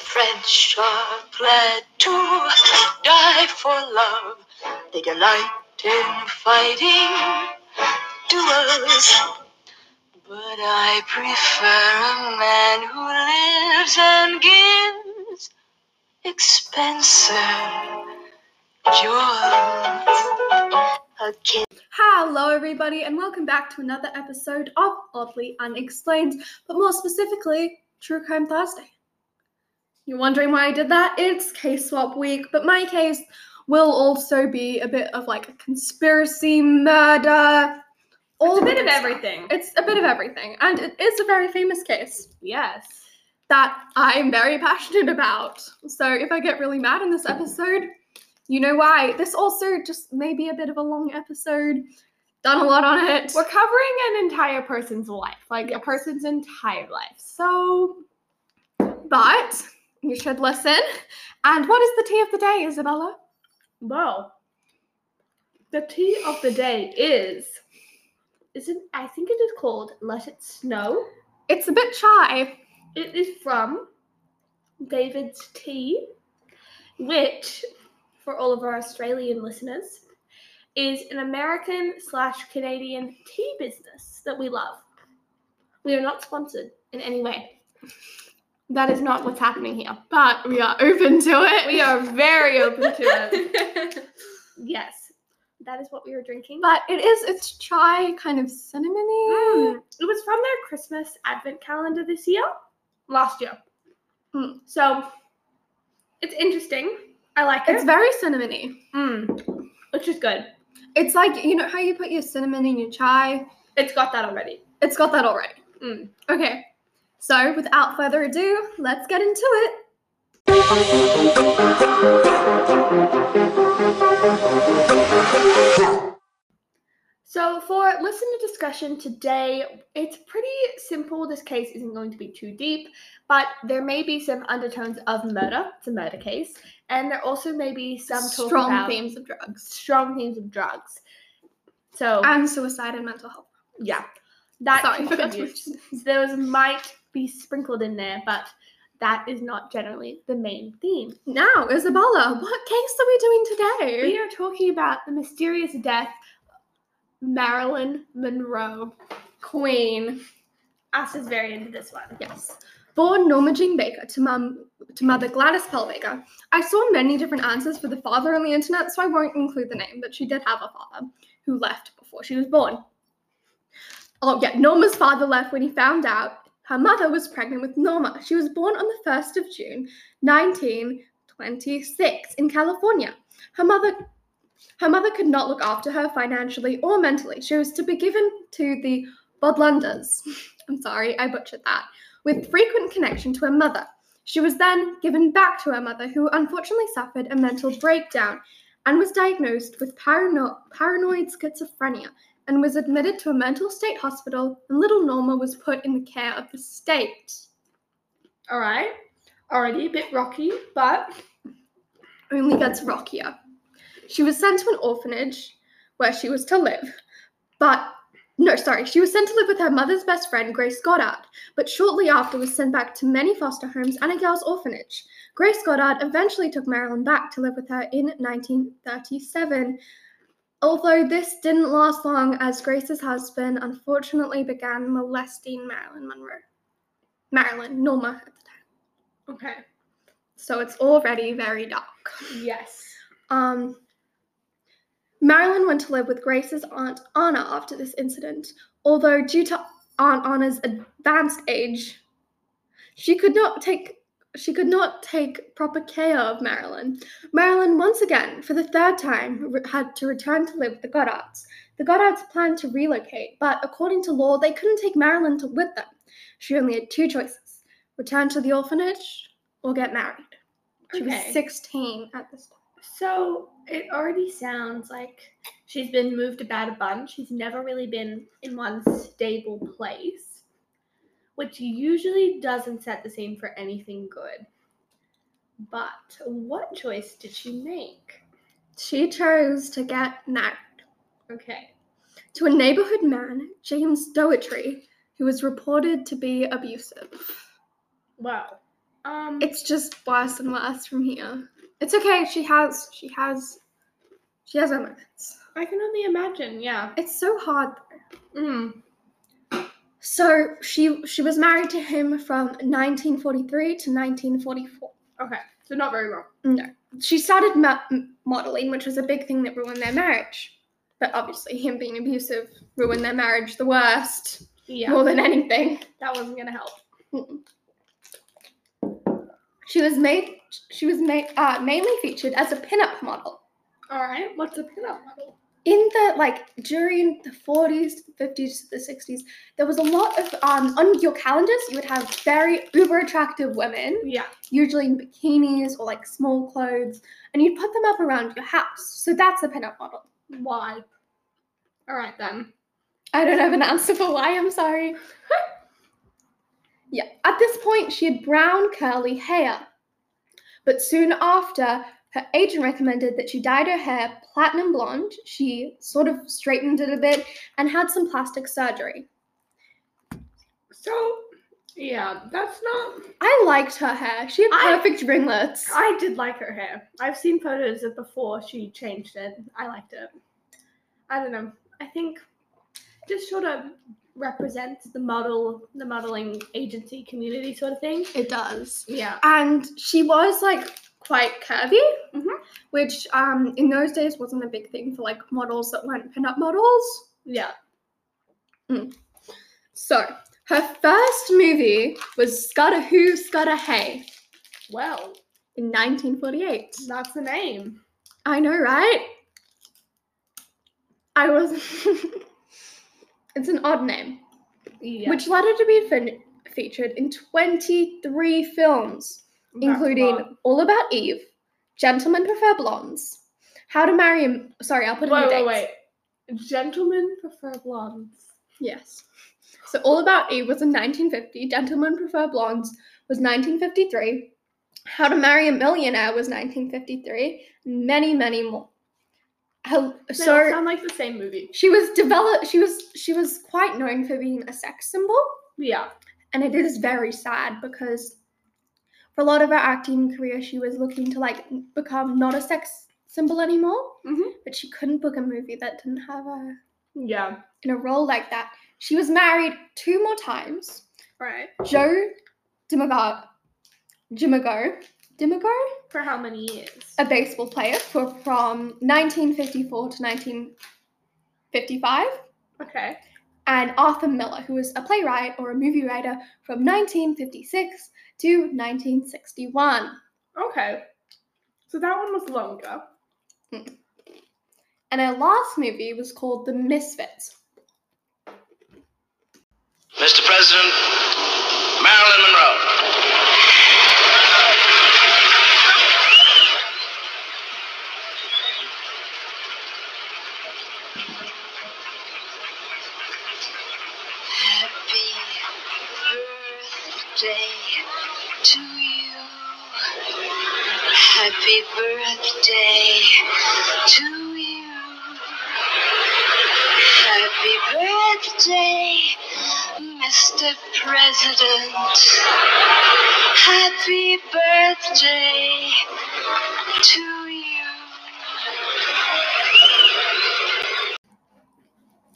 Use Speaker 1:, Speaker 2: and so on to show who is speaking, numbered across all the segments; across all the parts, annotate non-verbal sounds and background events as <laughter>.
Speaker 1: French are glad to die for love. They delight in fighting duels. But I prefer a man who lives and gives expensive jewels.
Speaker 2: Hello, everybody, and welcome back to another episode of Oddly Unexplained, but more specifically, True Crime Thursday. You're wondering why I did that? It's case swap week, but my case will also be a bit of like a conspiracy, murder, all
Speaker 3: It's a bit of
Speaker 2: stuff.
Speaker 3: everything.
Speaker 2: It's a bit of everything, and it is a very famous case
Speaker 3: Yes.
Speaker 2: that I'm very passionate about. So if I get really mad in this episode, you know why. This also just may be a bit of a long episode. Done a lot on it.
Speaker 3: We're covering an entire person's life, like a person's entire life. So,
Speaker 2: But you should listen. And what is the tea of the day, Isabella?
Speaker 3: well, the tea of the day is, isn't I think it is called "Let It Snow."
Speaker 2: It's a bit shy.
Speaker 3: It is from David's Tea, which, for all of our Australian listeners, is an American slash Canadian tea business that we love. We are not sponsored in any way. That is not what's happening here.
Speaker 2: But we are open to it.
Speaker 3: We are very open to it. <laughs> Yes, that is what we were drinking.
Speaker 2: but it is it's chai kind of cinnamony.
Speaker 3: Mm, it was from their Christmas advent calendar this year, last year.
Speaker 2: Mm.
Speaker 3: So it's interesting. I like it.
Speaker 2: It's very cinnamony.
Speaker 3: Mm, which is good.
Speaker 2: It's like you know how you put your cinnamon in your chai?
Speaker 3: It's got that already.
Speaker 2: It's got that already.
Speaker 3: Mm.
Speaker 2: Okay. So without further ado, let's get into it.
Speaker 3: So for listener discussion today, it's pretty simple. This case isn't going to be too deep, but there may be some undertones of murder. It's a murder case, and there also may be some
Speaker 2: strong themes of drugs
Speaker 3: strong themes of drugs. So
Speaker 2: and suicide and mental health.
Speaker 3: yeah, that
Speaker 2: Sorry,
Speaker 3: contributes. Those might be sprinkled in there, but that is not generally the main theme.
Speaker 2: Now, Isabella, what case are we doing today?
Speaker 3: We are talking about the mysterious death of Marilyn Monroe.
Speaker 2: Queen.
Speaker 3: Us is very into this one.
Speaker 2: Yes. Born Norma Jean Baker to mum to mother Gladys Pell Baker. I saw many different answers for the father on the internet, so I won't include the name, but she did have a father who left before she was born. Oh yeah, Norma's father left when he found out her mother was pregnant with Norma. She was born on the 1st of June, 1926 in California. Her mother her mother could not look after her financially or mentally. She was to be given to the Bodlunders. <laughs> I'm sorry, I butchered that. With frequent connection to her mother. She was then given back to her mother, who unfortunately suffered a mental breakdown and was diagnosed with parano- paranoid schizophrenia and was admitted to a mental state hospital, and little Norma was put in the care of the state.
Speaker 3: All right. Already a bit rocky, but
Speaker 2: Only gets rockier. She was sent to an orphanage where she was to live, but no, sorry, she was sent to live with her mother's best friend, Grace Goddard, but shortly after was sent back to many foster homes and a girls' orphanage. Grace Goddard eventually took Marilyn back to live with her in 1937. Although this didn't last long, as Grace's husband unfortunately began molesting Marilyn Monroe. Marilyn, Norma at the time.
Speaker 3: okay.
Speaker 2: So it's already very dark.
Speaker 3: Yes.
Speaker 2: Um, Marilyn went to live with Grace's aunt Anna after this incident, although due to Aunt Anna's advanced age, she could not take she could not take proper care of Marilyn. Marilyn once again, for the third time, had to return to live with the Goddards. The Goddards planned to relocate, but according to law, they couldn't take Marilyn to with them. She only had two choices: return to the orphanage or get married. She
Speaker 3: Okay.
Speaker 2: was 16 at this time.
Speaker 3: So it already sounds like she's been moved about a bunch. She's never really been in one stable place, which usually doesn't set the scene for anything good. But what choice did she make?
Speaker 2: She chose to get married
Speaker 3: Okay.
Speaker 2: to a neighborhood man, James Dougherty, who was reported to be abusive.
Speaker 3: Wow. Um,
Speaker 2: It's just worse and worse from here. It's okay. She has. She has. She has her moments.
Speaker 3: I can only imagine. Yeah.
Speaker 2: It's so hard.
Speaker 3: Mm.
Speaker 2: So she she was married to him from 1943 to 1944.
Speaker 3: Okay. So not very long.
Speaker 2: No, she started mo- modeling, which was a big thing that ruined their marriage. But obviously, him being abusive ruined their marriage the worst,
Speaker 3: Yeah.
Speaker 2: more than anything.
Speaker 3: that wasn't gonna help.
Speaker 2: Mm-mm. She was made. She was made uh, mainly featured as a pinup model
Speaker 3: All right. What's a pinup model?
Speaker 2: In the like during the 40s, the 50s, the 60s. There was a lot of um on your calendars. You would have very uber attractive women,
Speaker 3: Yeah.
Speaker 2: usually in bikinis or like small clothes, and you'd put them up around your house. So that's a pinup model.
Speaker 3: Why? All right then.
Speaker 2: I don't have an answer for why. I'm sorry. <laughs> yeah, at this point, she had brown curly hair. But soon after, her agent recommended that she dyed her hair platinum blonde. She sort of straightened it a bit and had some plastic surgery.
Speaker 3: So, yeah, that's not.
Speaker 2: I liked her hair. She had
Speaker 3: I-
Speaker 2: perfect ringlets.
Speaker 3: I did like her hair. I've seen photos of before she changed it. I liked it. I don't know. I think just sort of represents the model, the modeling agency community sort of thing.
Speaker 2: It does.
Speaker 3: Yeah.
Speaker 2: and she was like quite curvy,
Speaker 3: Mhm.
Speaker 2: which um in those days wasn't a big thing for like models that weren't pinup models.
Speaker 3: Yeah.
Speaker 2: So her first movie was Scudda Hoo Scudda Hay
Speaker 3: Well,
Speaker 2: in 1948.
Speaker 3: that's the name.
Speaker 2: I know, right? I was. <laughs> it's an odd name,
Speaker 3: Yeah.
Speaker 2: which led her to be fin- featured in 23 films. Including. All About Eve, Gentlemen Prefer Blondes, How to Marry a Sorry, I'll put it in
Speaker 3: Wait,
Speaker 2: the
Speaker 3: wait,
Speaker 2: dates.
Speaker 3: wait. Gentlemen prefer blondes.
Speaker 2: Yes. So All About Eve was in 1950, Gentlemen Prefer Blondes was 1953, How to Marry a Millionaire was 1953, many, many more.
Speaker 3: They
Speaker 2: So
Speaker 3: sound like the same movie.
Speaker 2: she was developed she was she was quite known for being a sex symbol.
Speaker 3: Yeah.
Speaker 2: and it is very sad because for a lot of her acting career she was looking to like become not a sex symbol anymore
Speaker 3: Mhm.
Speaker 2: but she couldn't book a movie that didn't have her
Speaker 3: Yeah.
Speaker 2: in a role like that she was married two more times
Speaker 3: Right.
Speaker 2: joe DiMaggio DiMaggio DiMaggio
Speaker 3: For how many years?
Speaker 2: a baseball player for from 1954 to 1955
Speaker 3: Okay.
Speaker 2: And Arthur Miller, who was a playwright or a movie writer from 1956 to 1961.
Speaker 3: Okay. So that one was longer. Mm.
Speaker 2: And our last movie was called The Misfits.
Speaker 4: Mr. President, Marilyn Monroe.
Speaker 1: Happy birthday to you. Happy birthday, Mr. President. Happy birthday to you.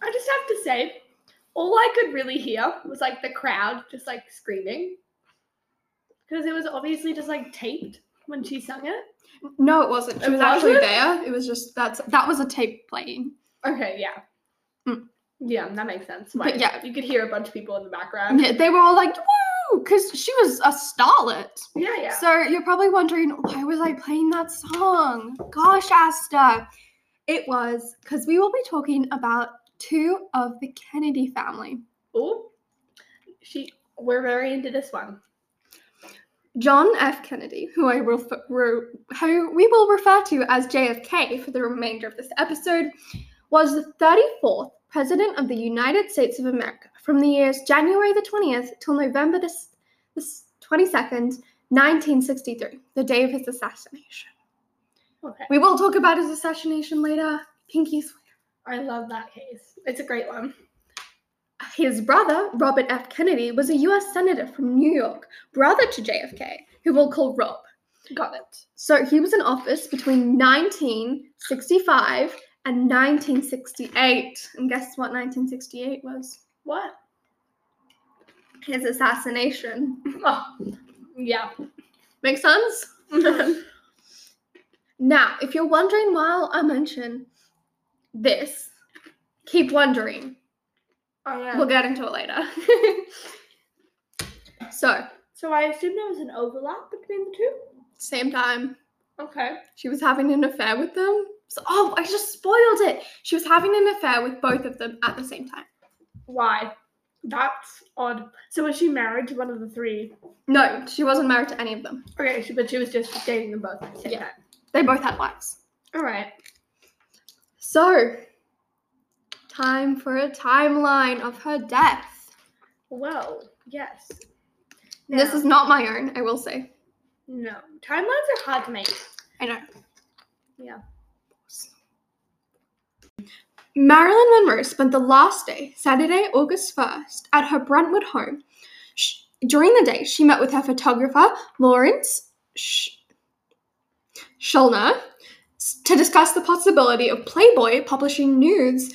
Speaker 3: I just have to say, all I could really hear was like the crowd just like screaming. Because it was obviously just like taped when she sung it.
Speaker 2: No, it wasn't. She
Speaker 3: It
Speaker 2: was actually
Speaker 3: wasn't?
Speaker 2: there. It was just that's that was a tape playing.
Speaker 3: Okay, yeah.
Speaker 2: Mm.
Speaker 3: Yeah, that makes sense.
Speaker 2: But
Speaker 3: Why-
Speaker 2: yeah.
Speaker 3: You could hear a bunch of people in the background.
Speaker 2: Yeah, they were all like, "Woo!" because she was a starlet.
Speaker 3: Yeah, yeah.
Speaker 2: So you're probably wondering why was I playing that song? Gosh, Asta, it was because we will be talking about two of the Kennedy family.
Speaker 3: Oh, she. We're very into this one.
Speaker 2: John F. Kennedy, who I will who we will refer to as JFK for the remainder of this episode, was the 34th President of the United States of America from the years January the 20th till November the, the 22nd, 1963, the day of his assassination.
Speaker 3: Okay.
Speaker 2: We will talk about his assassination later. Pinky swear.
Speaker 3: I love that case. It's a great one.
Speaker 2: His brother, Robert F. Kennedy, was a US Senator from New York, brother to JFK. who we'll call Rob.
Speaker 3: Got it.
Speaker 2: So he was in office between 1965 and 1968. And guess what 1968 was?
Speaker 3: What?
Speaker 2: His assassination. <laughs>
Speaker 3: Oh, yeah.
Speaker 2: Make sense? <laughs> Now, if you're wondering why I mention this, keep wondering.
Speaker 3: Oh, yeah.
Speaker 2: We'll get into it later. <laughs> so,
Speaker 3: so I assume there was an overlap between the two?
Speaker 2: same time,
Speaker 3: Okay.
Speaker 2: she was having an affair with them. So, oh, I just spoiled it. She was having an affair with both of them at the same time.
Speaker 3: Why? That's odd. So was she married to one of the three?
Speaker 2: No, she wasn't married to any of them.
Speaker 3: Okay, but she was just dating them both at the same
Speaker 2: Yeah.
Speaker 3: time.
Speaker 2: They both had wives.
Speaker 3: All right.
Speaker 2: So, time for a timeline of her death.
Speaker 3: Well, yes.
Speaker 2: This is not my own, I will say.
Speaker 3: no timelines are hard to make.
Speaker 2: I know.
Speaker 3: Yeah.
Speaker 2: Marilyn Monroe spent the last day, Saturday, August 1st, at her Brentwood home. Sh- during the day, she met with her photographer, Lawrence Sh- Schulner, to discuss the possibility of Playboy publishing nudes.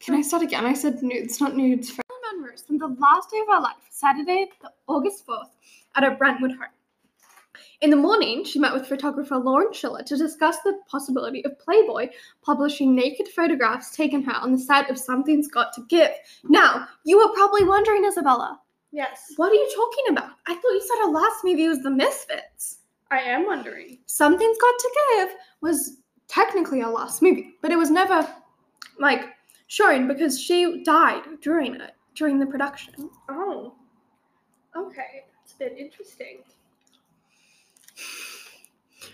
Speaker 2: Can I start again? I said nudes, not nudes. Marilyn Monroe spent the last day of her life, Saturday, the August 4th, at her Brentwood home. In the morning, she met with photographer Lauren Schiller to discuss the possibility of Playboy publishing naked photographs taken her on the set of Something's Got to Give. Now, you were probably wondering, Isabella,
Speaker 3: Yes.
Speaker 2: what are you talking about? I thought you said her last movie was The Misfits.
Speaker 3: I am wondering.
Speaker 2: Something's Got to Give was technically her last movie, but it was never like shown because she died during it, during the production.
Speaker 3: Oh. Okay. That's a bit interesting.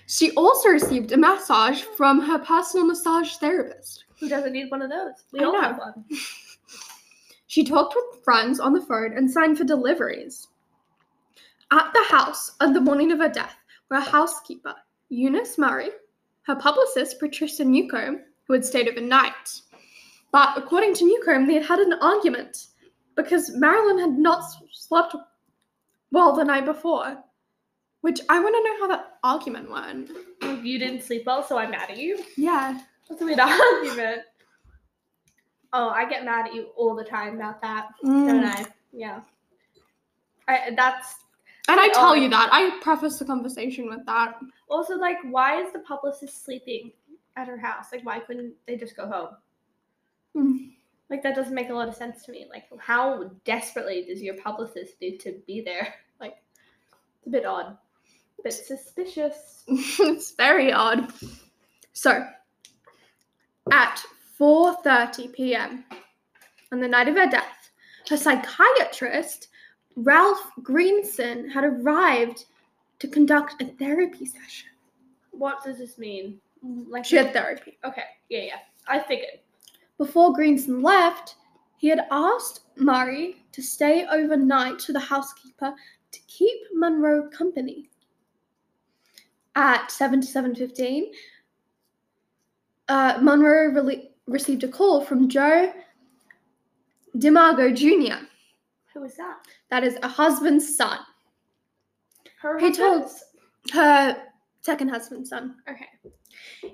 Speaker 2: She also received a massage from her personal massage therapist.
Speaker 3: Who doesn't need one of those? We
Speaker 2: I
Speaker 3: all
Speaker 2: know.
Speaker 3: have one. <laughs>
Speaker 2: She talked with friends on the phone and signed for deliveries. At the house on the morning of her death were a housekeeper, Eunice Murray, her publicist, Patricia Newcomb, who had stayed overnight. But according to Newcomb, they had had an argument because Marilyn had not slept well the night before. Which I want to know how that argument went.
Speaker 3: You didn't sleep well, so I'm mad at you.
Speaker 2: Yeah.
Speaker 3: That's a weird <laughs> argument. Oh, I get mad at you all the time about that, don't
Speaker 2: Mm.
Speaker 3: I? Yeah. I that's
Speaker 2: And I tell
Speaker 3: Oh.
Speaker 2: you that. I preface the conversation with that.
Speaker 3: also like why is the publicist sleeping at her house? Like why couldn't they just go home?
Speaker 2: Mm.
Speaker 3: Like that doesn't make a lot of sense to me. Like how desperately does your publicist need to be there? <laughs> Like it's a bit odd. A bit suspicious. <laughs>
Speaker 2: it's very odd. So, at 4:30 p.m. on the night of her death, her psychiatrist Ralph Greenson had arrived to conduct a therapy session.
Speaker 3: What does this mean? Like
Speaker 2: She had therapy.
Speaker 3: Okay, yeah, yeah. I figured.
Speaker 2: Before Greenson left, he had asked Murray to stay overnight to the housekeeper to keep Monroe company. At 7 to 7.15, uh, Monroe rele- received a call from Joe DiMaggio Jr.,
Speaker 3: Who is that?
Speaker 2: that is a husband's son,
Speaker 3: Her
Speaker 2: He told- her second husband's son.
Speaker 3: Okay.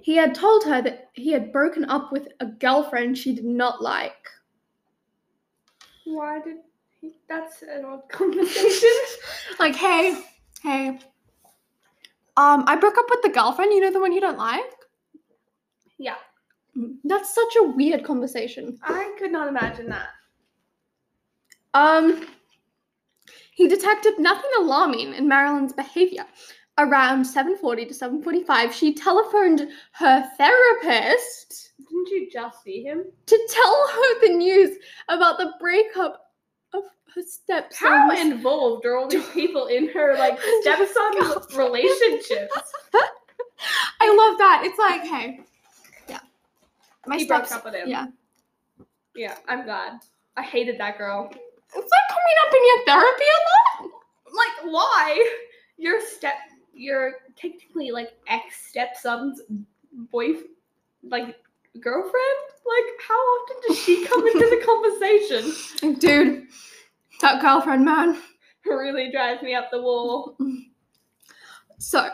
Speaker 2: He had told her that he had broken up with a girlfriend she did not like.
Speaker 3: Why did he that's an odd <laughs> conversation. <laughs>
Speaker 2: like, hey, hey, um, I broke up with the girlfriend, you know, the one you don't like?
Speaker 3: yeah.
Speaker 2: That's such a weird conversation.
Speaker 3: I could not imagine that.
Speaker 2: Um, he detected nothing alarming in Marilyn's behavior. Around 7:40 to 7:45, she telephoned her therapist
Speaker 3: Didn't you just see him?
Speaker 2: to tell her the news about the breakup of her stepson.
Speaker 3: How involved are all these <laughs> people in her like oh stepson relationships?
Speaker 2: I love that. It's like, hey, yeah, my
Speaker 3: He broke up with him.
Speaker 2: Yeah,
Speaker 3: Yeah, I'm glad. I hated that girl.
Speaker 2: it's like coming up in your therapy a lot.
Speaker 3: Like, why? Your step, your technically like ex stepson's boy, like girlfriend. Like, how often does she come into the <laughs> conversation?
Speaker 2: Dude, that girlfriend, man. <laughs>
Speaker 3: really drives me up the wall.
Speaker 2: So,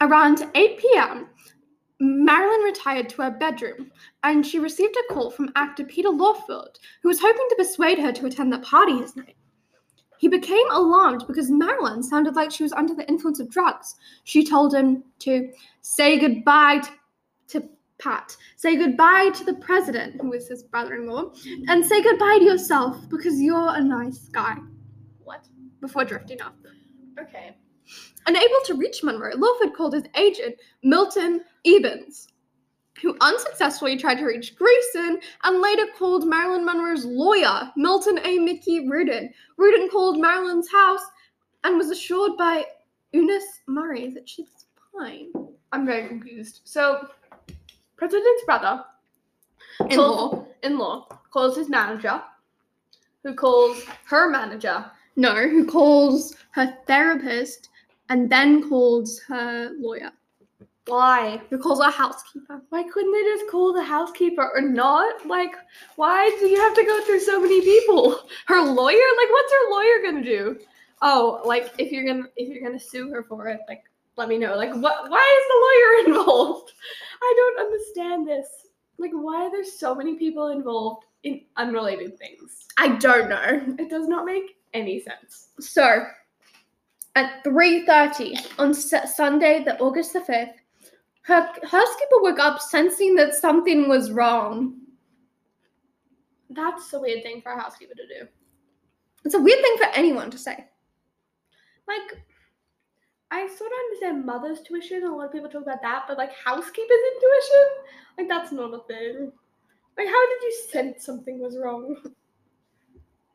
Speaker 2: around 8 p.m., Marilyn retired to her bedroom and she received a call from actor Peter Lawford, who was hoping to persuade her to attend the party his night. He became alarmed because Marilyn sounded like she was under the influence of drugs. She told him to say goodbye to, to Pat, say goodbye to the president, who was his brother in law, and say goodbye to yourself because you're a nice guy.
Speaker 3: What?
Speaker 2: Before drifting off.
Speaker 3: Okay.
Speaker 2: Unable to reach Monroe, Lawford called his agent, Milton Ebbins, who unsuccessfully tried to reach Grayson and later called Marilyn Monroe's lawyer, Milton A. Mickey Rudin. Rudin called Marilyn's house and was assured by Eunice Murray that she's fine.
Speaker 3: I'm very confused. So, President's brother,
Speaker 2: In law.
Speaker 3: in law, calls his manager, who calls her manager.
Speaker 2: No, who calls her therapist and then calls her lawyer.
Speaker 3: Why?
Speaker 2: Calls her housekeeper.
Speaker 3: Why couldn't they just call the housekeeper or not? Like, why do you have to go through so many people? <laughs> Her lawyer? Like, what's her lawyer gonna do? Oh, like if you're gonna if you're gonna sue her for it, like let me know. Like, what? Why is the lawyer <laughs> involved? I don't understand this. Like, why are there so many people involved in unrelated things?
Speaker 2: I don't know.
Speaker 3: It does not make any sense.
Speaker 2: So, at 3.30 on S- Sunday, the August the 5th, her housekeeper woke up sensing that something was wrong.
Speaker 3: That's a weird thing for a housekeeper to do.
Speaker 2: It's a weird thing for anyone to say.
Speaker 3: Like, I sort of understand mother's tuition. A lot of people talk about that, but like housekeeper's intuition, like that's not a thing. Like, how did you sense something was wrong?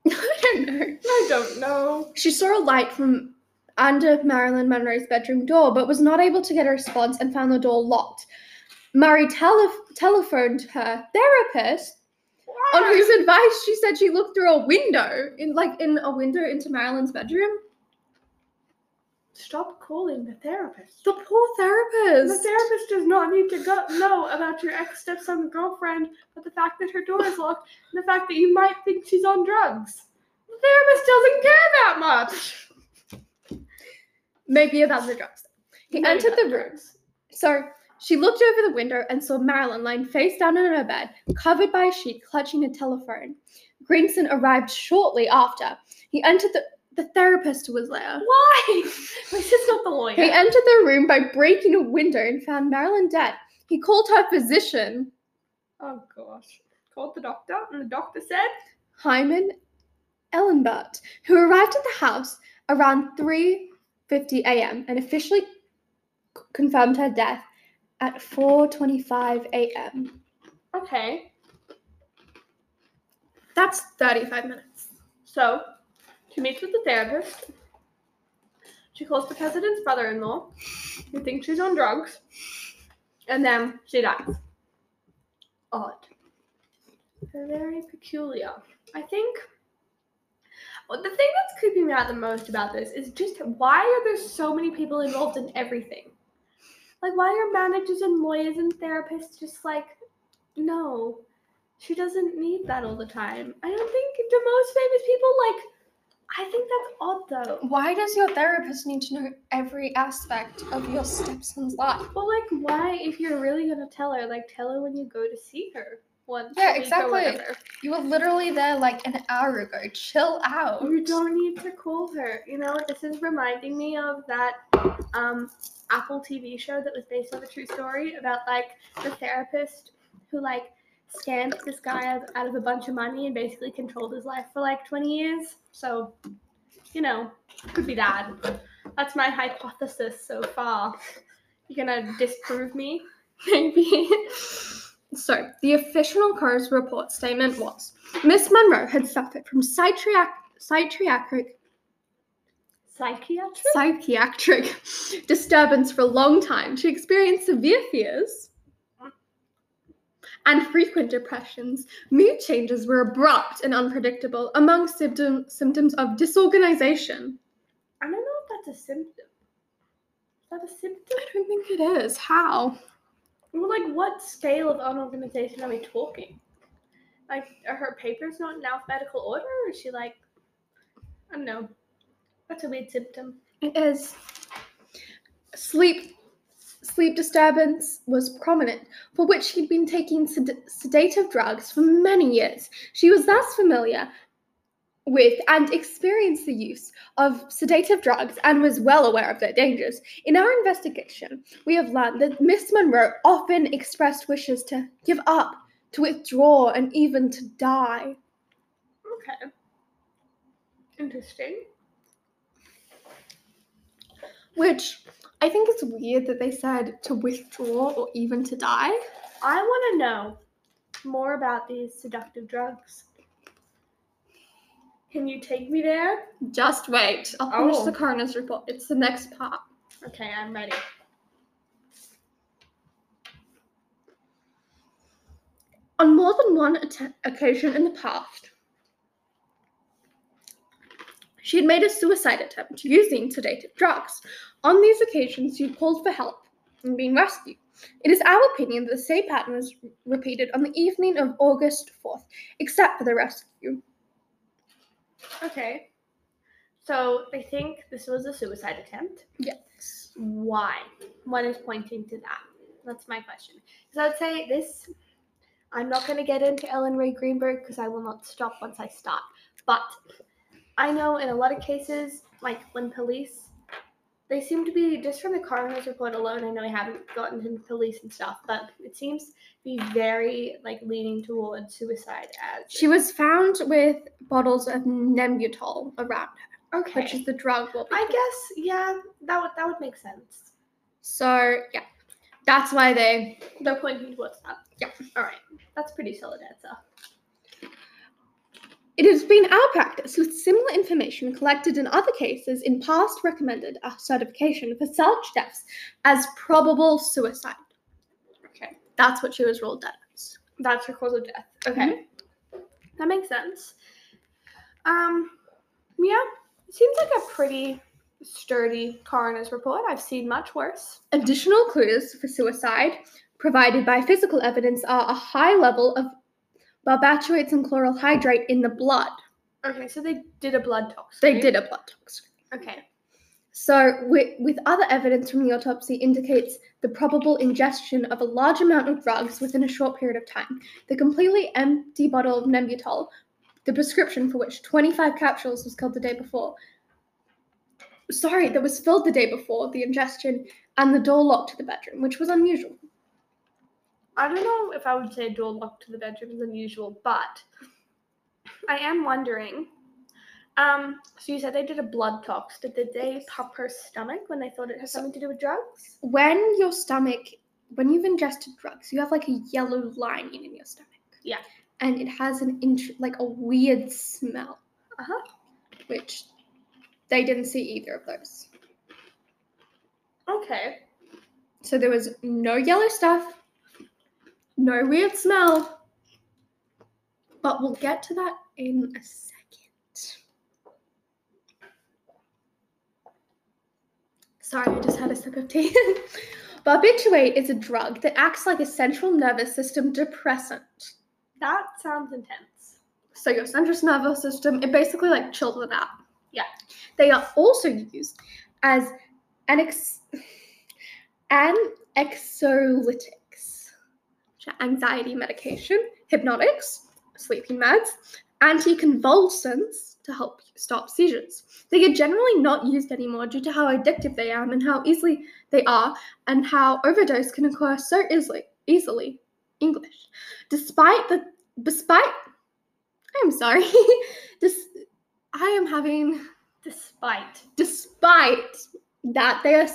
Speaker 3: <laughs>
Speaker 2: I don't know.
Speaker 3: I don't know.
Speaker 2: She saw a light from under Marilyn Monroe's bedroom door, but was not able to get a response and found the door locked. Murray tele- telephoned her therapist, on whose advice she said she looked through a window, in like in a window into Marilyn's bedroom.
Speaker 3: Stop calling the therapist.
Speaker 2: The poor therapist.
Speaker 3: The
Speaker 2: therapist.
Speaker 3: therapist does not need to go- know about your ex stepson girlfriend, but the fact that her door is locked and the fact that you might think she's on drugs. The therapist doesn't care that much.
Speaker 2: Maybe about the drugs. He
Speaker 3: Maybe
Speaker 2: entered the room. So she looked over the window and saw Marilyn lying face down in her bed, covered by a sheet, clutching a telephone. Greenson arrived shortly after. He entered the the therapist was there.
Speaker 3: Why? <laughs> This is not the lawyer.
Speaker 2: He entered the room by breaking a window and found Marilyn dead. He called her physician,
Speaker 3: Oh gosh. Called the doctor, and the doctor said,
Speaker 2: Hyman Ellenbert, who arrived at the house around 3:50 a.m. and officially confirmed her death at 4:25 a.m.
Speaker 3: okay.
Speaker 2: That's 35 minutes.
Speaker 3: So, she meets with the therapist. She calls the president's brother in law, who thinks she's on drugs, and then she dies. Odd. Very peculiar. I think. The thing that's creeping me out the most about this is just why are there so many people involved in everything? Like, why are managers and lawyers and therapists just like, no, she doesn't need that all the time. I don't think the most famous people like. I think that's odd though.
Speaker 2: Why does your therapist need to know every aspect of your stepson's life?
Speaker 3: Well, like, why if you're really gonna tell her, like, tell her when you go to see her once.
Speaker 2: Yeah,
Speaker 3: a week or
Speaker 2: exactly.
Speaker 3: whatever.
Speaker 2: You were literally there like an hour ago. Chill out.
Speaker 3: You don't need to call her. You know, this is reminding me of that um, Apple TV show that was based on a true story about like the therapist who like scammed this guy out, out of a bunch of money and basically controlled his life for like 20 years. So, you know, could be that. That's my hypothesis so far. You're gonna disprove me? <laughs>
Speaker 2: Maybe. So, the official coroner's report statement was Miss Monroe had suffered from psychiatric, psychiatric,
Speaker 3: Psychiatric?
Speaker 2: psychiatric disturbance for a long time. She experienced severe fears and frequent depressions. Mood changes were abrupt and unpredictable, among symptom, symptoms of disorganization.
Speaker 3: I don't know if that's a symptom. Is that a symptom?
Speaker 2: I don't think it is. How?
Speaker 3: Well, like, what scale of unorganization are we talking? Like, are her papers not in alphabetical order, or is she like, I don't know. That's a weird symptom.
Speaker 2: It is. Sleep sleep disturbance was prominent, for which she'd been taking sed- sedative drugs for many years. She was thus familiar with and experienced the use of sedative drugs and was well aware of their dangers. In our investigation, we have learned that Miss Monroe often expressed wishes to give up, to withdraw, and even to die.
Speaker 3: Okay. Interesting.
Speaker 2: Which I think it's weird that they said to withdraw or even to die.
Speaker 3: I want to know more about these seductive drugs. Can you take me there?
Speaker 2: Just wait. I'll finish
Speaker 3: Oh.
Speaker 2: the coroner's report. It's the next part.
Speaker 3: Okay, I'm ready.
Speaker 2: On more than one atta- occasion in the past, she had made a suicide attempt using sedative drugs. On these occasions, she called for help and being rescued. It is our opinion that the same pattern was repeated on the evening of August 4th, except for the rescue.
Speaker 3: Okay. So I think this was a suicide attempt.
Speaker 2: Yes.
Speaker 3: Why? What is pointing to that? That's my question. So I'd say this. I'm not going to get into Ellen Rae Greenberg because I will not stop once I start. But I know in a lot of cases, like when police, they seem to be just from the coroner's report alone. I know I haven't gotten into police and stuff, but it seems to be very like leaning towards suicide as
Speaker 2: She was found with bottles of Nembutal around her,
Speaker 3: okay.
Speaker 2: which is the drug. We'll be
Speaker 3: I guess yeah, that would that would make sense.
Speaker 2: So yeah, that's why they.
Speaker 3: They're pointing towards that.
Speaker 2: Yeah.
Speaker 3: All right. That's pretty solid answer.
Speaker 2: It has been our practice with similar information collected in other cases in past recommended certification for such deaths as probable suicide.
Speaker 3: Okay.
Speaker 2: That's what she was ruled dead as.
Speaker 3: That's her cause of death. Okay. That makes sense. Um, yeah, it seems like a pretty sturdy coroner's report. I've seen much worse.
Speaker 2: Additional clues for suicide provided by physical evidence are a high level of barbiturates and chloral hydrate in the blood.
Speaker 3: Okay, so they did a blood tox.
Speaker 2: They did a blood tox.
Speaker 3: Okay.
Speaker 2: So, with, with other evidence from the autopsy indicates the probable ingestion of a large amount of drugs within a short period of time. The completely empty bottle of Nembutal, the prescription for which 25 capsules was killed the day before. Sorry, that was filled the day before the ingestion, and the door locked to the bedroom, which was unusual.
Speaker 3: I don't know if I would say a door lock to the bedroom is unusual, but I am wondering. Um, so you said they did a blood tox. Did they pump her stomach when they thought it had something to do with drugs?
Speaker 2: When your stomach, when you've ingested drugs, you have like a yellow lining in your stomach.
Speaker 3: Yeah.
Speaker 2: And it has an int- like a weird smell.
Speaker 3: Uh-huh.
Speaker 2: Which they didn't see either of those.
Speaker 3: Okay.
Speaker 2: So there was no yellow stuff, no weird smell. But we'll get to that in a second. Sorry, I just had a sip of tea. <laughs> Barbiturate is a drug that acts like a central nervous system depressant.
Speaker 3: That sounds intense.
Speaker 2: So your central nervous system, it basically like chills it out.
Speaker 3: Yeah.
Speaker 2: They are also used as an ex- an are anxiety medication, hypnotics, sleeping meds, anticonvulsants to help stop seizures. They are generally not used anymore due to how addictive they are and how easily they are, and how overdose can occur so easily. Easily, English. Despite the, despite, I'm sorry. <laughs> Dis, I am having
Speaker 3: Despite.
Speaker 2: despite that they are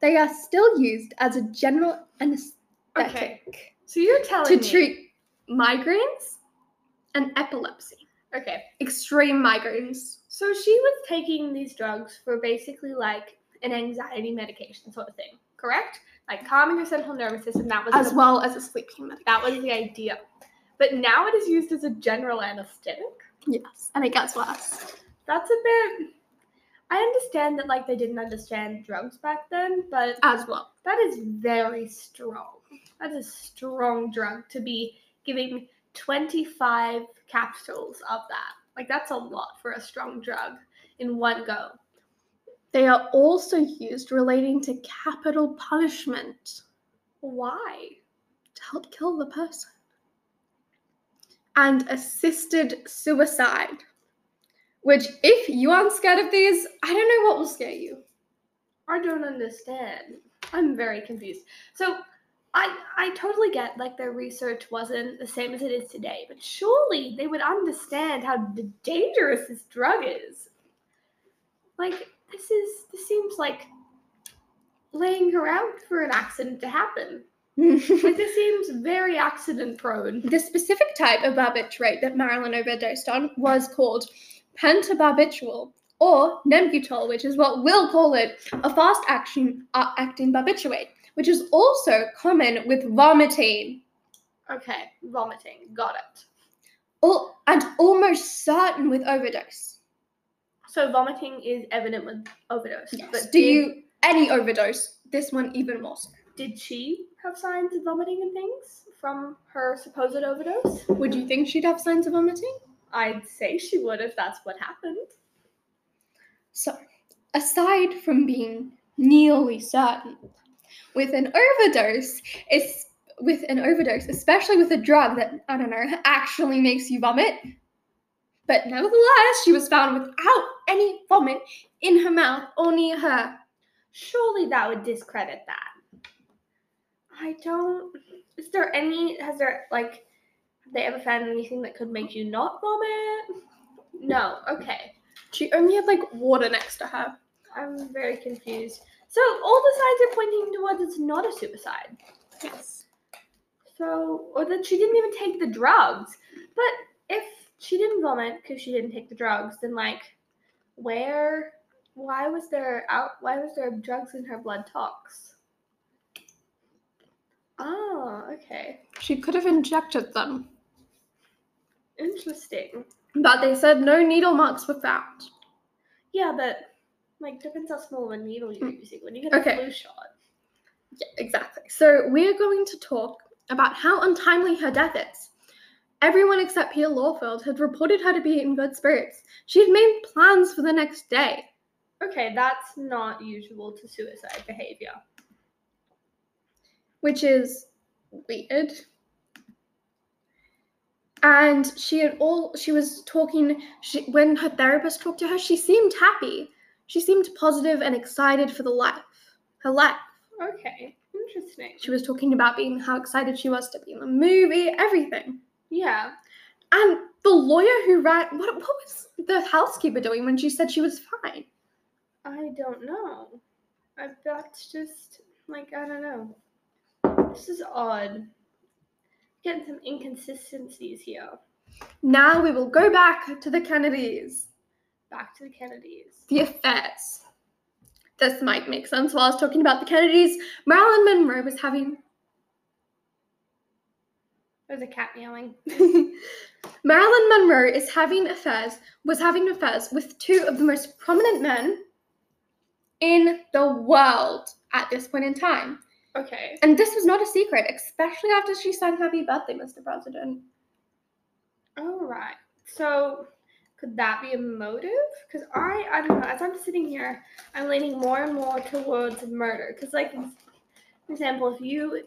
Speaker 2: they are still used as a general anesthetic
Speaker 3: Okay. So you're telling
Speaker 2: to
Speaker 3: me.
Speaker 2: treat migraines and epilepsy
Speaker 3: Okay.
Speaker 2: extreme migraines
Speaker 3: So she was taking these drugs for basically like an anxiety medication sort of thing, correct? Like calming her central nervous system. That was
Speaker 2: as
Speaker 3: the,
Speaker 2: well as a sleeping medication
Speaker 3: that was the idea. But now it is used as a general anesthetic.
Speaker 2: yes and it gets worse
Speaker 3: That's a bit. I understand that like they didn't understand drugs back then, but
Speaker 2: as well
Speaker 3: that is very strong. That's a strong drug to be giving 25 capsules of that. Like that's a lot for a strong drug in one go.
Speaker 2: They are also used relating to capital punishment
Speaker 3: Why?
Speaker 2: to help kill the person. And assisted suicide, which, if you aren't scared of these, I don't know what will scare you.
Speaker 3: I don't understand. I'm very confused. So, I I totally get like their research wasn't the same as it is today, but surely they would understand how dangerous this drug is. Like this is this seems like laying her out for an accident to happen. Like this <laughs> seems very accident prone.
Speaker 2: the specific type of barbiturate that Marilyn overdosed on was called pentobarbital or Nembutal, which is what we'll call it, a fast action uh, acting barbiturate, which is also common with vomiting.
Speaker 3: Okay, vomiting. Got it.
Speaker 2: Al- and almost certain with overdose.
Speaker 3: So vomiting is evident with overdose.
Speaker 2: Yes.
Speaker 3: But
Speaker 2: Do
Speaker 3: did-
Speaker 2: you any overdose? This one even more so.
Speaker 3: did she have signs of vomiting and things from her supposed overdose?
Speaker 2: Would you think she'd have signs of vomiting?
Speaker 3: I'd say she would if that's what happened.
Speaker 2: So, aside from being nearly certain, with an overdose, it's with an overdose, especially with a drug that I don't know actually makes you vomit. But nevertheless, she was found without any vomit in her mouth or near her.
Speaker 3: Surely that would discredit that. I don't. Is there any? Has there like? They ever found anything that could make you not vomit? No. Okay.
Speaker 2: She only had like water next to her.
Speaker 3: I'm very confused. So all the signs are pointing towards it's not a suicide.
Speaker 2: Yes.
Speaker 3: So, or that she didn't even take the drugs. But if she didn't vomit because she didn't take the drugs, then like, where? Why was there out? Why was there drugs in her blood tox? Oh, okay,
Speaker 2: She could have injected them.
Speaker 3: Interesting.
Speaker 2: But they said no needle marks were found.
Speaker 3: Yeah, but like depends how small of a needle you're hmm. using. When you get a
Speaker 2: Okay.
Speaker 3: flu shot,
Speaker 2: Yeah, exactly. So we're going to talk about how untimely her death is. Everyone except Peter Lawfield had reported her to be in good spirits. She had made plans for the next day.
Speaker 3: okay, that's not usual to suicide behavior.
Speaker 2: which is weird. And she had all she was talking she, when her therapist talked to her, she seemed happy. She seemed positive and excited for the life. Her life.
Speaker 3: Okay, interesting.
Speaker 2: She was talking about being how excited she was to be in the movie, everything.
Speaker 3: Yeah,
Speaker 2: And the lawyer who ran what what was the housekeeper doing when she said she was fine?
Speaker 3: I don't know. I, that's just like I don't know. This is odd. Getting some inconsistencies here.
Speaker 2: Now we will go back to the Kennedys.
Speaker 3: Back to the Kennedys.
Speaker 2: the affairs. This might make sense while I was talking about the Kennedys. Marilyn Monroe was having
Speaker 3: There's a cat meowing. <laughs>
Speaker 2: Marilyn Monroe is having affairs was having affairs with two of the most prominent men in the world at this point in time.
Speaker 3: Okay.
Speaker 2: And this was not a secret, especially after she sang Happy Birthday, Mr. President.
Speaker 3: All right. So could that be a motive? Because I, I don't know. As I'm sitting here, I'm leaning more and more towards murder. Because, like, for example, if you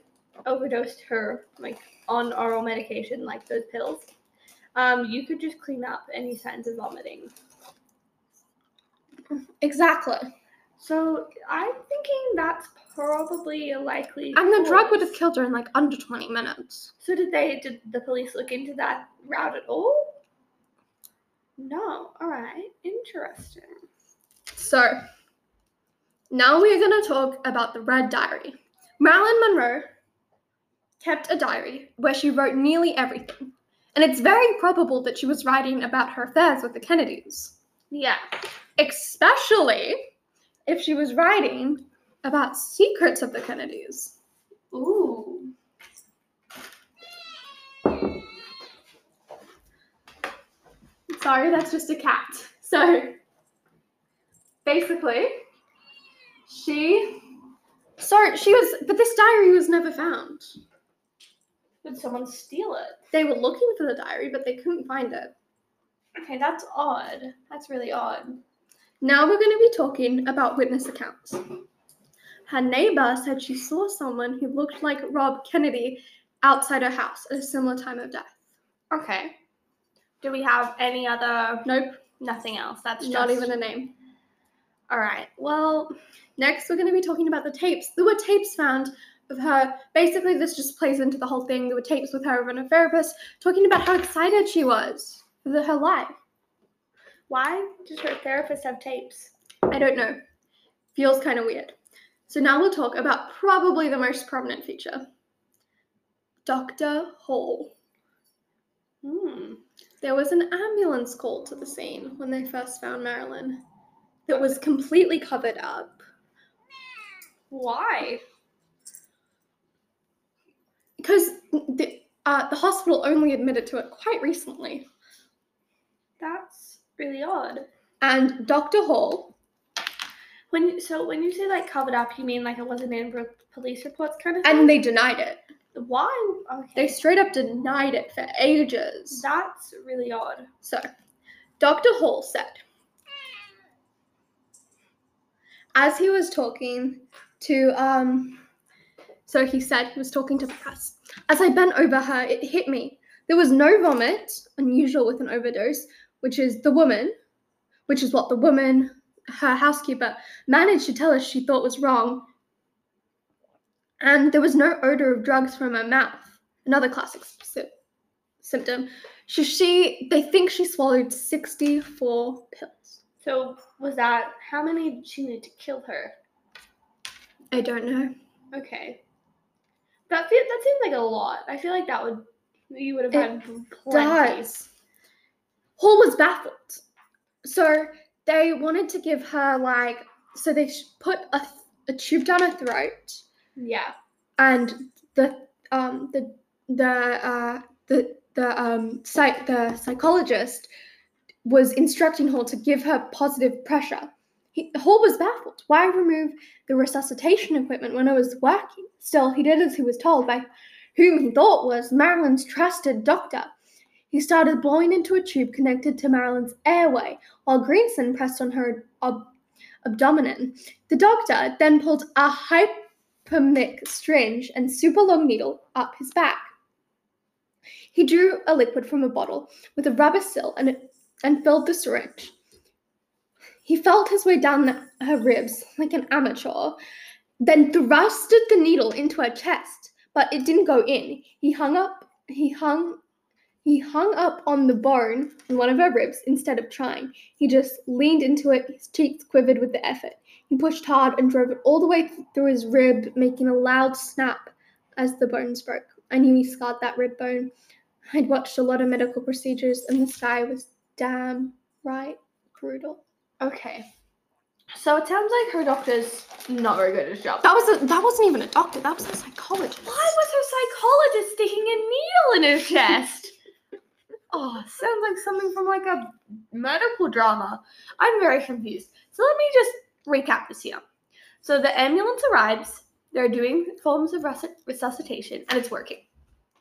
Speaker 3: overdosed her like on oral medication, like those pills, um, you could just clean up any signs of vomiting.
Speaker 2: Exactly.
Speaker 3: So I'm thinking that's probably a likely.
Speaker 2: And the drug would have killed her in like under 20 minutes.
Speaker 3: So did they? Did the police look into that route at all? No. All right. Interesting.
Speaker 2: So, now we're going to talk about the Red Diary. Marilyn Monroe kept a diary where she wrote nearly everything. And it's very probable that she was writing about her affairs with the Kennedys,
Speaker 3: Yeah.
Speaker 2: especially if she was writing about secrets of the Kennedys.
Speaker 3: Ooh.
Speaker 2: Sorry, that's just a cat. So, basically, she. Sorry, she was. But this diary was never found.
Speaker 3: Did someone steal it?
Speaker 2: They were looking for the diary, but they couldn't find it.
Speaker 3: Okay, that's odd. That's really odd.
Speaker 2: Now we're going to be talking about witness accounts. Her neighbor said she saw someone who looked like Rob Kennedy outside her house at a similar time of death.
Speaker 3: Okay. Do we have any other?
Speaker 2: Nope,
Speaker 3: Nothing else. That's
Speaker 2: not
Speaker 3: just-
Speaker 2: even a name.
Speaker 3: All right. Well,
Speaker 2: Next, we're going to be talking about the tapes. There were tapes found of her. Basically, this just plays into the whole thing. There were tapes with her and a therapist talking about how excited she was for the- her life.
Speaker 3: why does her therapist have tapes?
Speaker 2: I don't know. Feels kind of weird. So now we'll talk about probably the most prominent feature Dr. Hall.
Speaker 3: Hmm.
Speaker 2: There was an ambulance called to the scene when they first found Marilyn that was completely covered up.
Speaker 3: Why?
Speaker 2: Because the, uh, the hospital only admitted to it quite recently.
Speaker 3: That's really odd.
Speaker 2: And Dr. Hall,
Speaker 3: When so when you say like covered up, you mean like it wasn't in re- police reports kind of thing?
Speaker 2: and they denied it.
Speaker 3: why? Okay.
Speaker 2: They straight up denied it for ages.
Speaker 3: That's really odd.
Speaker 2: So, Dr. Hall said, as he was talking to, um, so he said he was talking to the press. As I bent over her, it hit me. There was no vomit, unusual with an overdose, which is the woman, which is what the woman, her housekeeper, managed to tell us she thought was wrong. And there was no odor of drugs from her mouth, another classic sy- symptom. So she, they think she swallowed 64 pills.
Speaker 3: So was that how many did she need to kill her?
Speaker 2: I don't know.
Speaker 3: Okay. That fe- that seems like a lot. I feel like that would you would have
Speaker 2: It
Speaker 3: had plenty.
Speaker 2: Does. Hall was baffled. So they wanted to give her like, so they put a, th- a tube down her throat,
Speaker 3: Yeah.
Speaker 2: and the um the the uh the the um psych the psychologist was instructing Hall to give her positive pressure. He, Hall was baffled. Why remove the resuscitation equipment when it was working? Still, he did as he was told by whom he thought was Marilyn's trusted doctor. He started blowing into a tube connected to Marilyn's airway while Greenson pressed on her ab- abdomen. The doctor then pulled a hypermic syringe and super long needle up his back. He drew a liquid from a bottle with a rubber seal and, and filled the syringe. He felt his way down the- her ribs like an amateur, then thrusted the needle into her chest, but it didn't go in. He hung up. He hung. He hung up on the bone in one of her ribs instead of trying. He just leaned into it. His cheeks quivered with the effort. He pushed hard and drove it all the way th- through his rib, making a loud snap as the bones broke. I knew he scarred that rib bone. I'd watched a lot of medical procedures, and this guy was damn right brutal.
Speaker 3: Okay. So it sounds like her doctor's not very good at his job.
Speaker 2: That was a, that wasn't even a doctor. That was a psychologist.
Speaker 3: Why was her psychologist sticking a needle in her chest? Oh, sounds like something from like a medical drama. I'm very confused. So let me just recap this here. So the ambulance arrives, they're doing forms of resu- resuscitation, and it's working,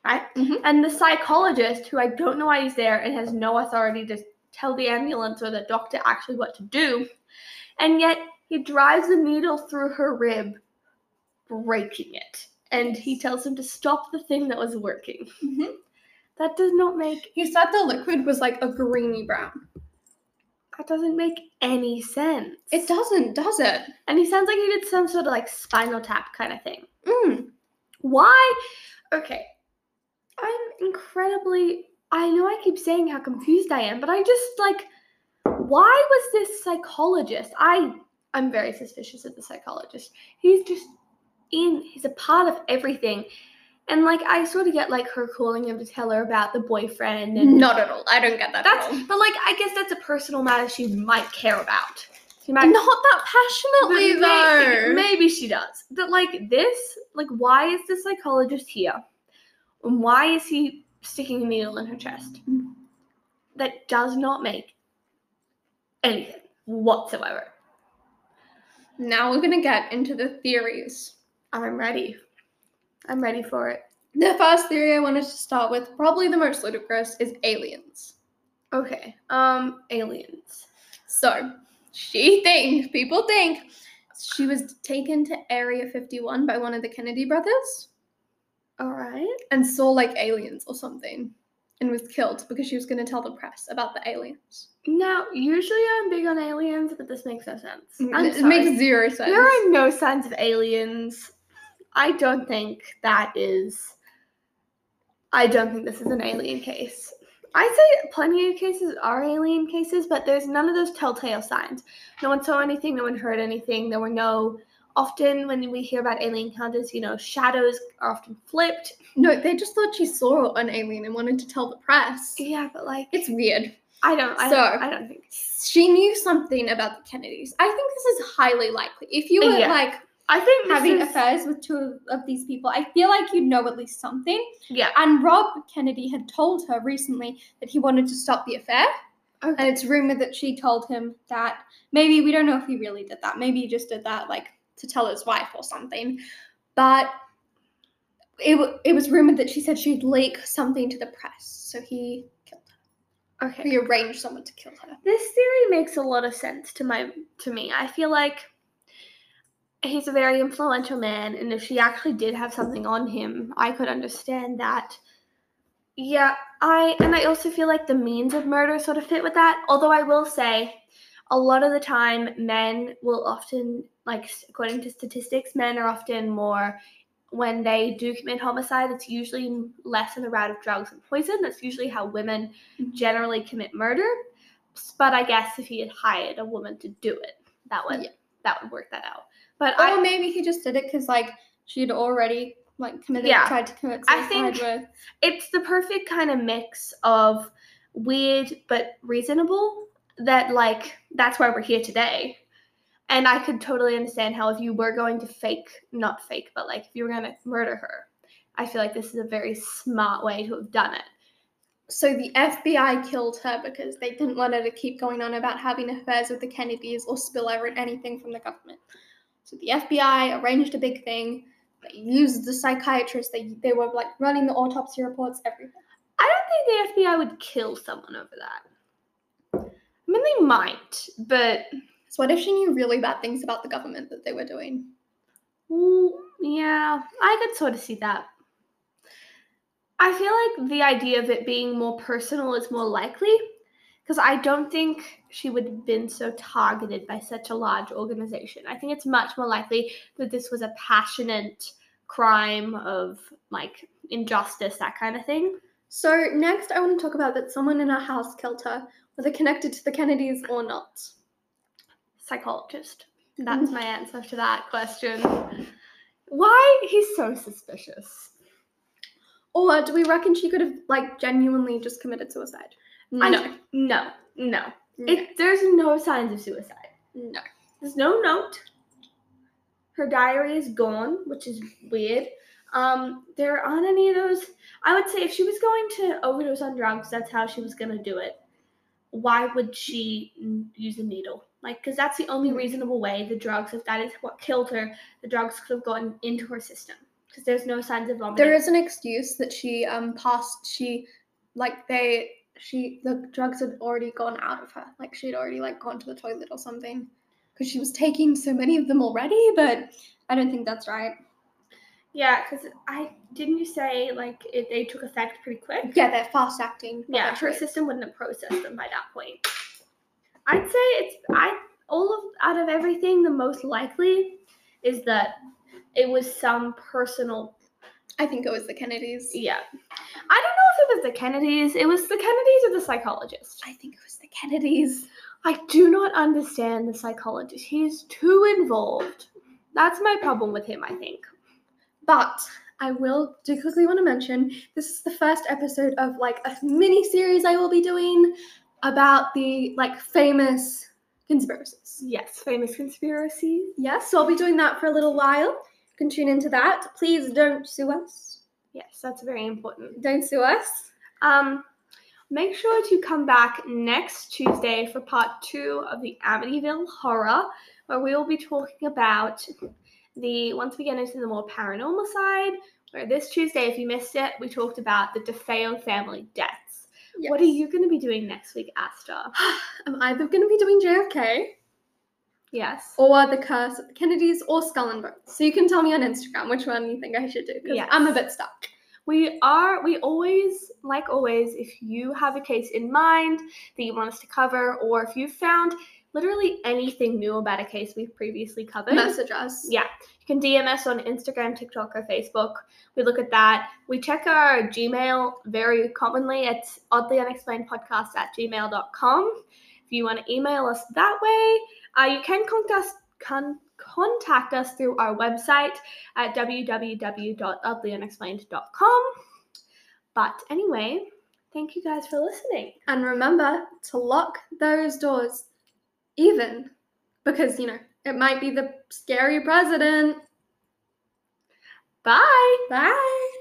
Speaker 3: right?
Speaker 2: Mhm.
Speaker 3: And the psychologist, who I don't know why he's there and has no authority to tell the ambulance or the doctor actually what to do, and yet he drives a needle through her rib, breaking it. And he tells him to stop the thing that was working.
Speaker 2: Mhm.
Speaker 3: That does not make
Speaker 2: He said the liquid was like a greeny brown.
Speaker 3: that doesn't make any sense.
Speaker 2: It doesn't, does it?
Speaker 3: And he sounds like he did some sort of like spinal tap kind of thing.
Speaker 2: Mm.
Speaker 3: Why? Okay. I'm incredibly I know I keep saying how confused I am, but I just like why was this psychologist? I I'm very suspicious of the psychologist. He's just in he's a part of everything. And like I sort of get like her calling him to tell her about the boyfriend and
Speaker 2: Not at all. I don't get that.
Speaker 3: that's
Speaker 2: at all.
Speaker 3: but like I guess that's a personal matter she might care about. She might
Speaker 2: not that passionately though.
Speaker 3: Maybe she does. But like this, like why is the psychologist here? And why is he sticking a needle in her chest? That does not make anything whatsoever.
Speaker 2: Now we're gonna get into the theories.
Speaker 3: I'm ready. I'm ready for it.
Speaker 2: The first theory I wanted to start with, probably the most ludicrous, is aliens.
Speaker 3: Okay. Um aliens.
Speaker 2: So, she thinks, people think, she was taken to Area 51 by one of the Kennedy brothers
Speaker 3: All right.
Speaker 2: and saw like aliens or something and was killed because she was going to tell the press about the aliens.
Speaker 3: Now, usually I'm big on aliens, but this makes no sense. I'm
Speaker 2: it
Speaker 3: sorry.
Speaker 2: makes zero sense.
Speaker 3: There are no signs of aliens. I don't think that is. I don't think this is an alien case. I'd say plenty of cases are alien cases, but there's none of those telltale signs. No one saw anything, no one heard anything. There were no. Often, when we hear about alien encounters, you know, shadows are often flipped.
Speaker 2: No, they just thought she saw an alien and wanted to tell the press.
Speaker 3: Yeah, but like,
Speaker 2: It's weird.
Speaker 3: I don't. I,
Speaker 2: So-
Speaker 3: don't, I don't think.
Speaker 2: She knew something about the Kennedys. I think this is highly likely. If you were
Speaker 3: Yeah.
Speaker 2: like
Speaker 3: I think
Speaker 2: having
Speaker 3: is-
Speaker 2: affairs with two of, these people, I feel like you'd know at least something.
Speaker 3: Yeah.
Speaker 2: And Rob Kennedy had told her recently that he wanted to stop the affair.
Speaker 3: Okay.
Speaker 2: And it's rumored that she told him that maybe we don't know if he really did that. Maybe he just did that like to tell his wife or something. But it, w- it was rumored that she said she'd leak something to the press. So he killed her.
Speaker 3: Okay.
Speaker 2: He arranged someone to kill her.
Speaker 3: This theory makes a lot of sense to my to me. I feel like he's a very influential man, and if she actually did have something on him, I could understand that. Yeah, I and I also feel like the means of murder sort of fit with that. Although I will say, a lot of the time, men will often, like according to statistics, men are often more when they do commit homicide. It's usually less in the route of drugs and poison. That's usually how women
Speaker 2: Mhm.
Speaker 3: generally commit murder. But I guess if he had hired a woman to do it, that would
Speaker 2: Yeah.
Speaker 3: that would work that out. But
Speaker 2: Or
Speaker 3: I
Speaker 2: maybe he just did it because like she'd already like committed
Speaker 3: Yeah.
Speaker 2: tried to commit
Speaker 3: I think-
Speaker 2: with
Speaker 3: it's the perfect kind of mix of weird but reasonable that like that's why we're here today. And I could totally understand how if you were going to fake not fake, but like if you were gonna murder her, I feel like this is a very smart way to have done it.
Speaker 2: So the FBI killed her because they didn't want her to keep going on about having affairs with the Kennedys or spill over anything from the government. So the FBI arranged a big thing. They used the psychiatrist. They they were like running the autopsy reports, everything.
Speaker 3: I don't think the FBI would kill someone over that. I mean they might, but
Speaker 2: So what if she knew really bad things about the government that they were doing?
Speaker 3: Ooh, yeah, I could sort of see that. I feel like the idea of it being more personal is more likely because I don't think she would have been so targeted by such a large organization. I think it's much more likely that this was a passionate crime of like injustice, that kind of thing.
Speaker 2: So next, I want to talk about that someone in her house killed her, whether connected to the Kennedys or not.
Speaker 3: Psychologist. That's my <laughs> answer to that question. Why? He's so suspicious.
Speaker 2: Or do we reckon she could have like genuinely just committed suicide?
Speaker 3: I-
Speaker 2: No.
Speaker 3: No, no.
Speaker 2: No.
Speaker 3: It, there's no signs of suicide.
Speaker 2: no.
Speaker 3: There's no note. Her diary is gone, which is weird. Um, there aren't any of those. I would say if she was going to overdose on drugs, that's how she was going to do it. Why would she mm, use a needle? Like, because that's the only reasonable way the drugs, if that is what killed her, the drugs could have gotten into her system. Because there's no signs of vomiting.
Speaker 2: There is an excuse that she um passed. She like they she the drugs had already gone out of her. Like she'd already like gone to the toilet or something because she was taking so many of them already. But I don't think that's right.
Speaker 3: Yeah, because I didn't you say like it, they took effect pretty quick?
Speaker 2: Yeah, they're fast acting.
Speaker 3: Yeah, her system wouldn't have processed them by that point. I'd say it's I all of out of everything, the most likely is that it was some personal.
Speaker 2: I think it was the Kennedys.
Speaker 3: Yeah, I don't know if it was the Kennedys. It was the Kennedys or the psychologist.
Speaker 2: I think it was the Kennedys.
Speaker 3: I do not understand the psychologist. He's too involved. That's my problem with him. I think.
Speaker 2: But I will do quickly want to mention this is the first episode of like a mini series I will be doing about the like famous conspiracies.
Speaker 3: Yes, famous conspiracy.
Speaker 2: Yes, so I'll be doing that for a little while. Can tune into that. Please don't sue us.
Speaker 3: Yes, that's very important.
Speaker 2: Don't sue us.
Speaker 3: Um, make sure to come back next Tuesday for part two of the Amityville horror, where we will be talking about the once we get into the more paranormal side. Where this Tuesday, if you missed it, we talked about the DeFeo family deaths. What are you going to be doing next week, Asta? <sighs>
Speaker 2: I'm either going to be doing JFK
Speaker 3: Yes.
Speaker 2: or The Curse of the Kennedys, or Skull and Bones. So you can tell me on Instagram which one you think I should do because
Speaker 3: Yes.
Speaker 2: I'm a bit stuck.
Speaker 3: We are, we always, like always, if you have a case in mind that you want us to cover, or if you've found literally anything new about a case we've previously covered,
Speaker 2: Message us.
Speaker 3: yeah, you can DM us on Instagram, TikTok, or Facebook. We look at that. We check our Gmail very commonly. It's oddlyunexplainedpodcast at gmail.com. If you want to email us that way, uh, you can contact us, con- contact us through our website at www.oddlyunexplained.com. But anyway, thank you guys for listening.
Speaker 2: And remember to lock those doors, even because, you know, it might be the scary president.
Speaker 3: Bye.
Speaker 2: Bye.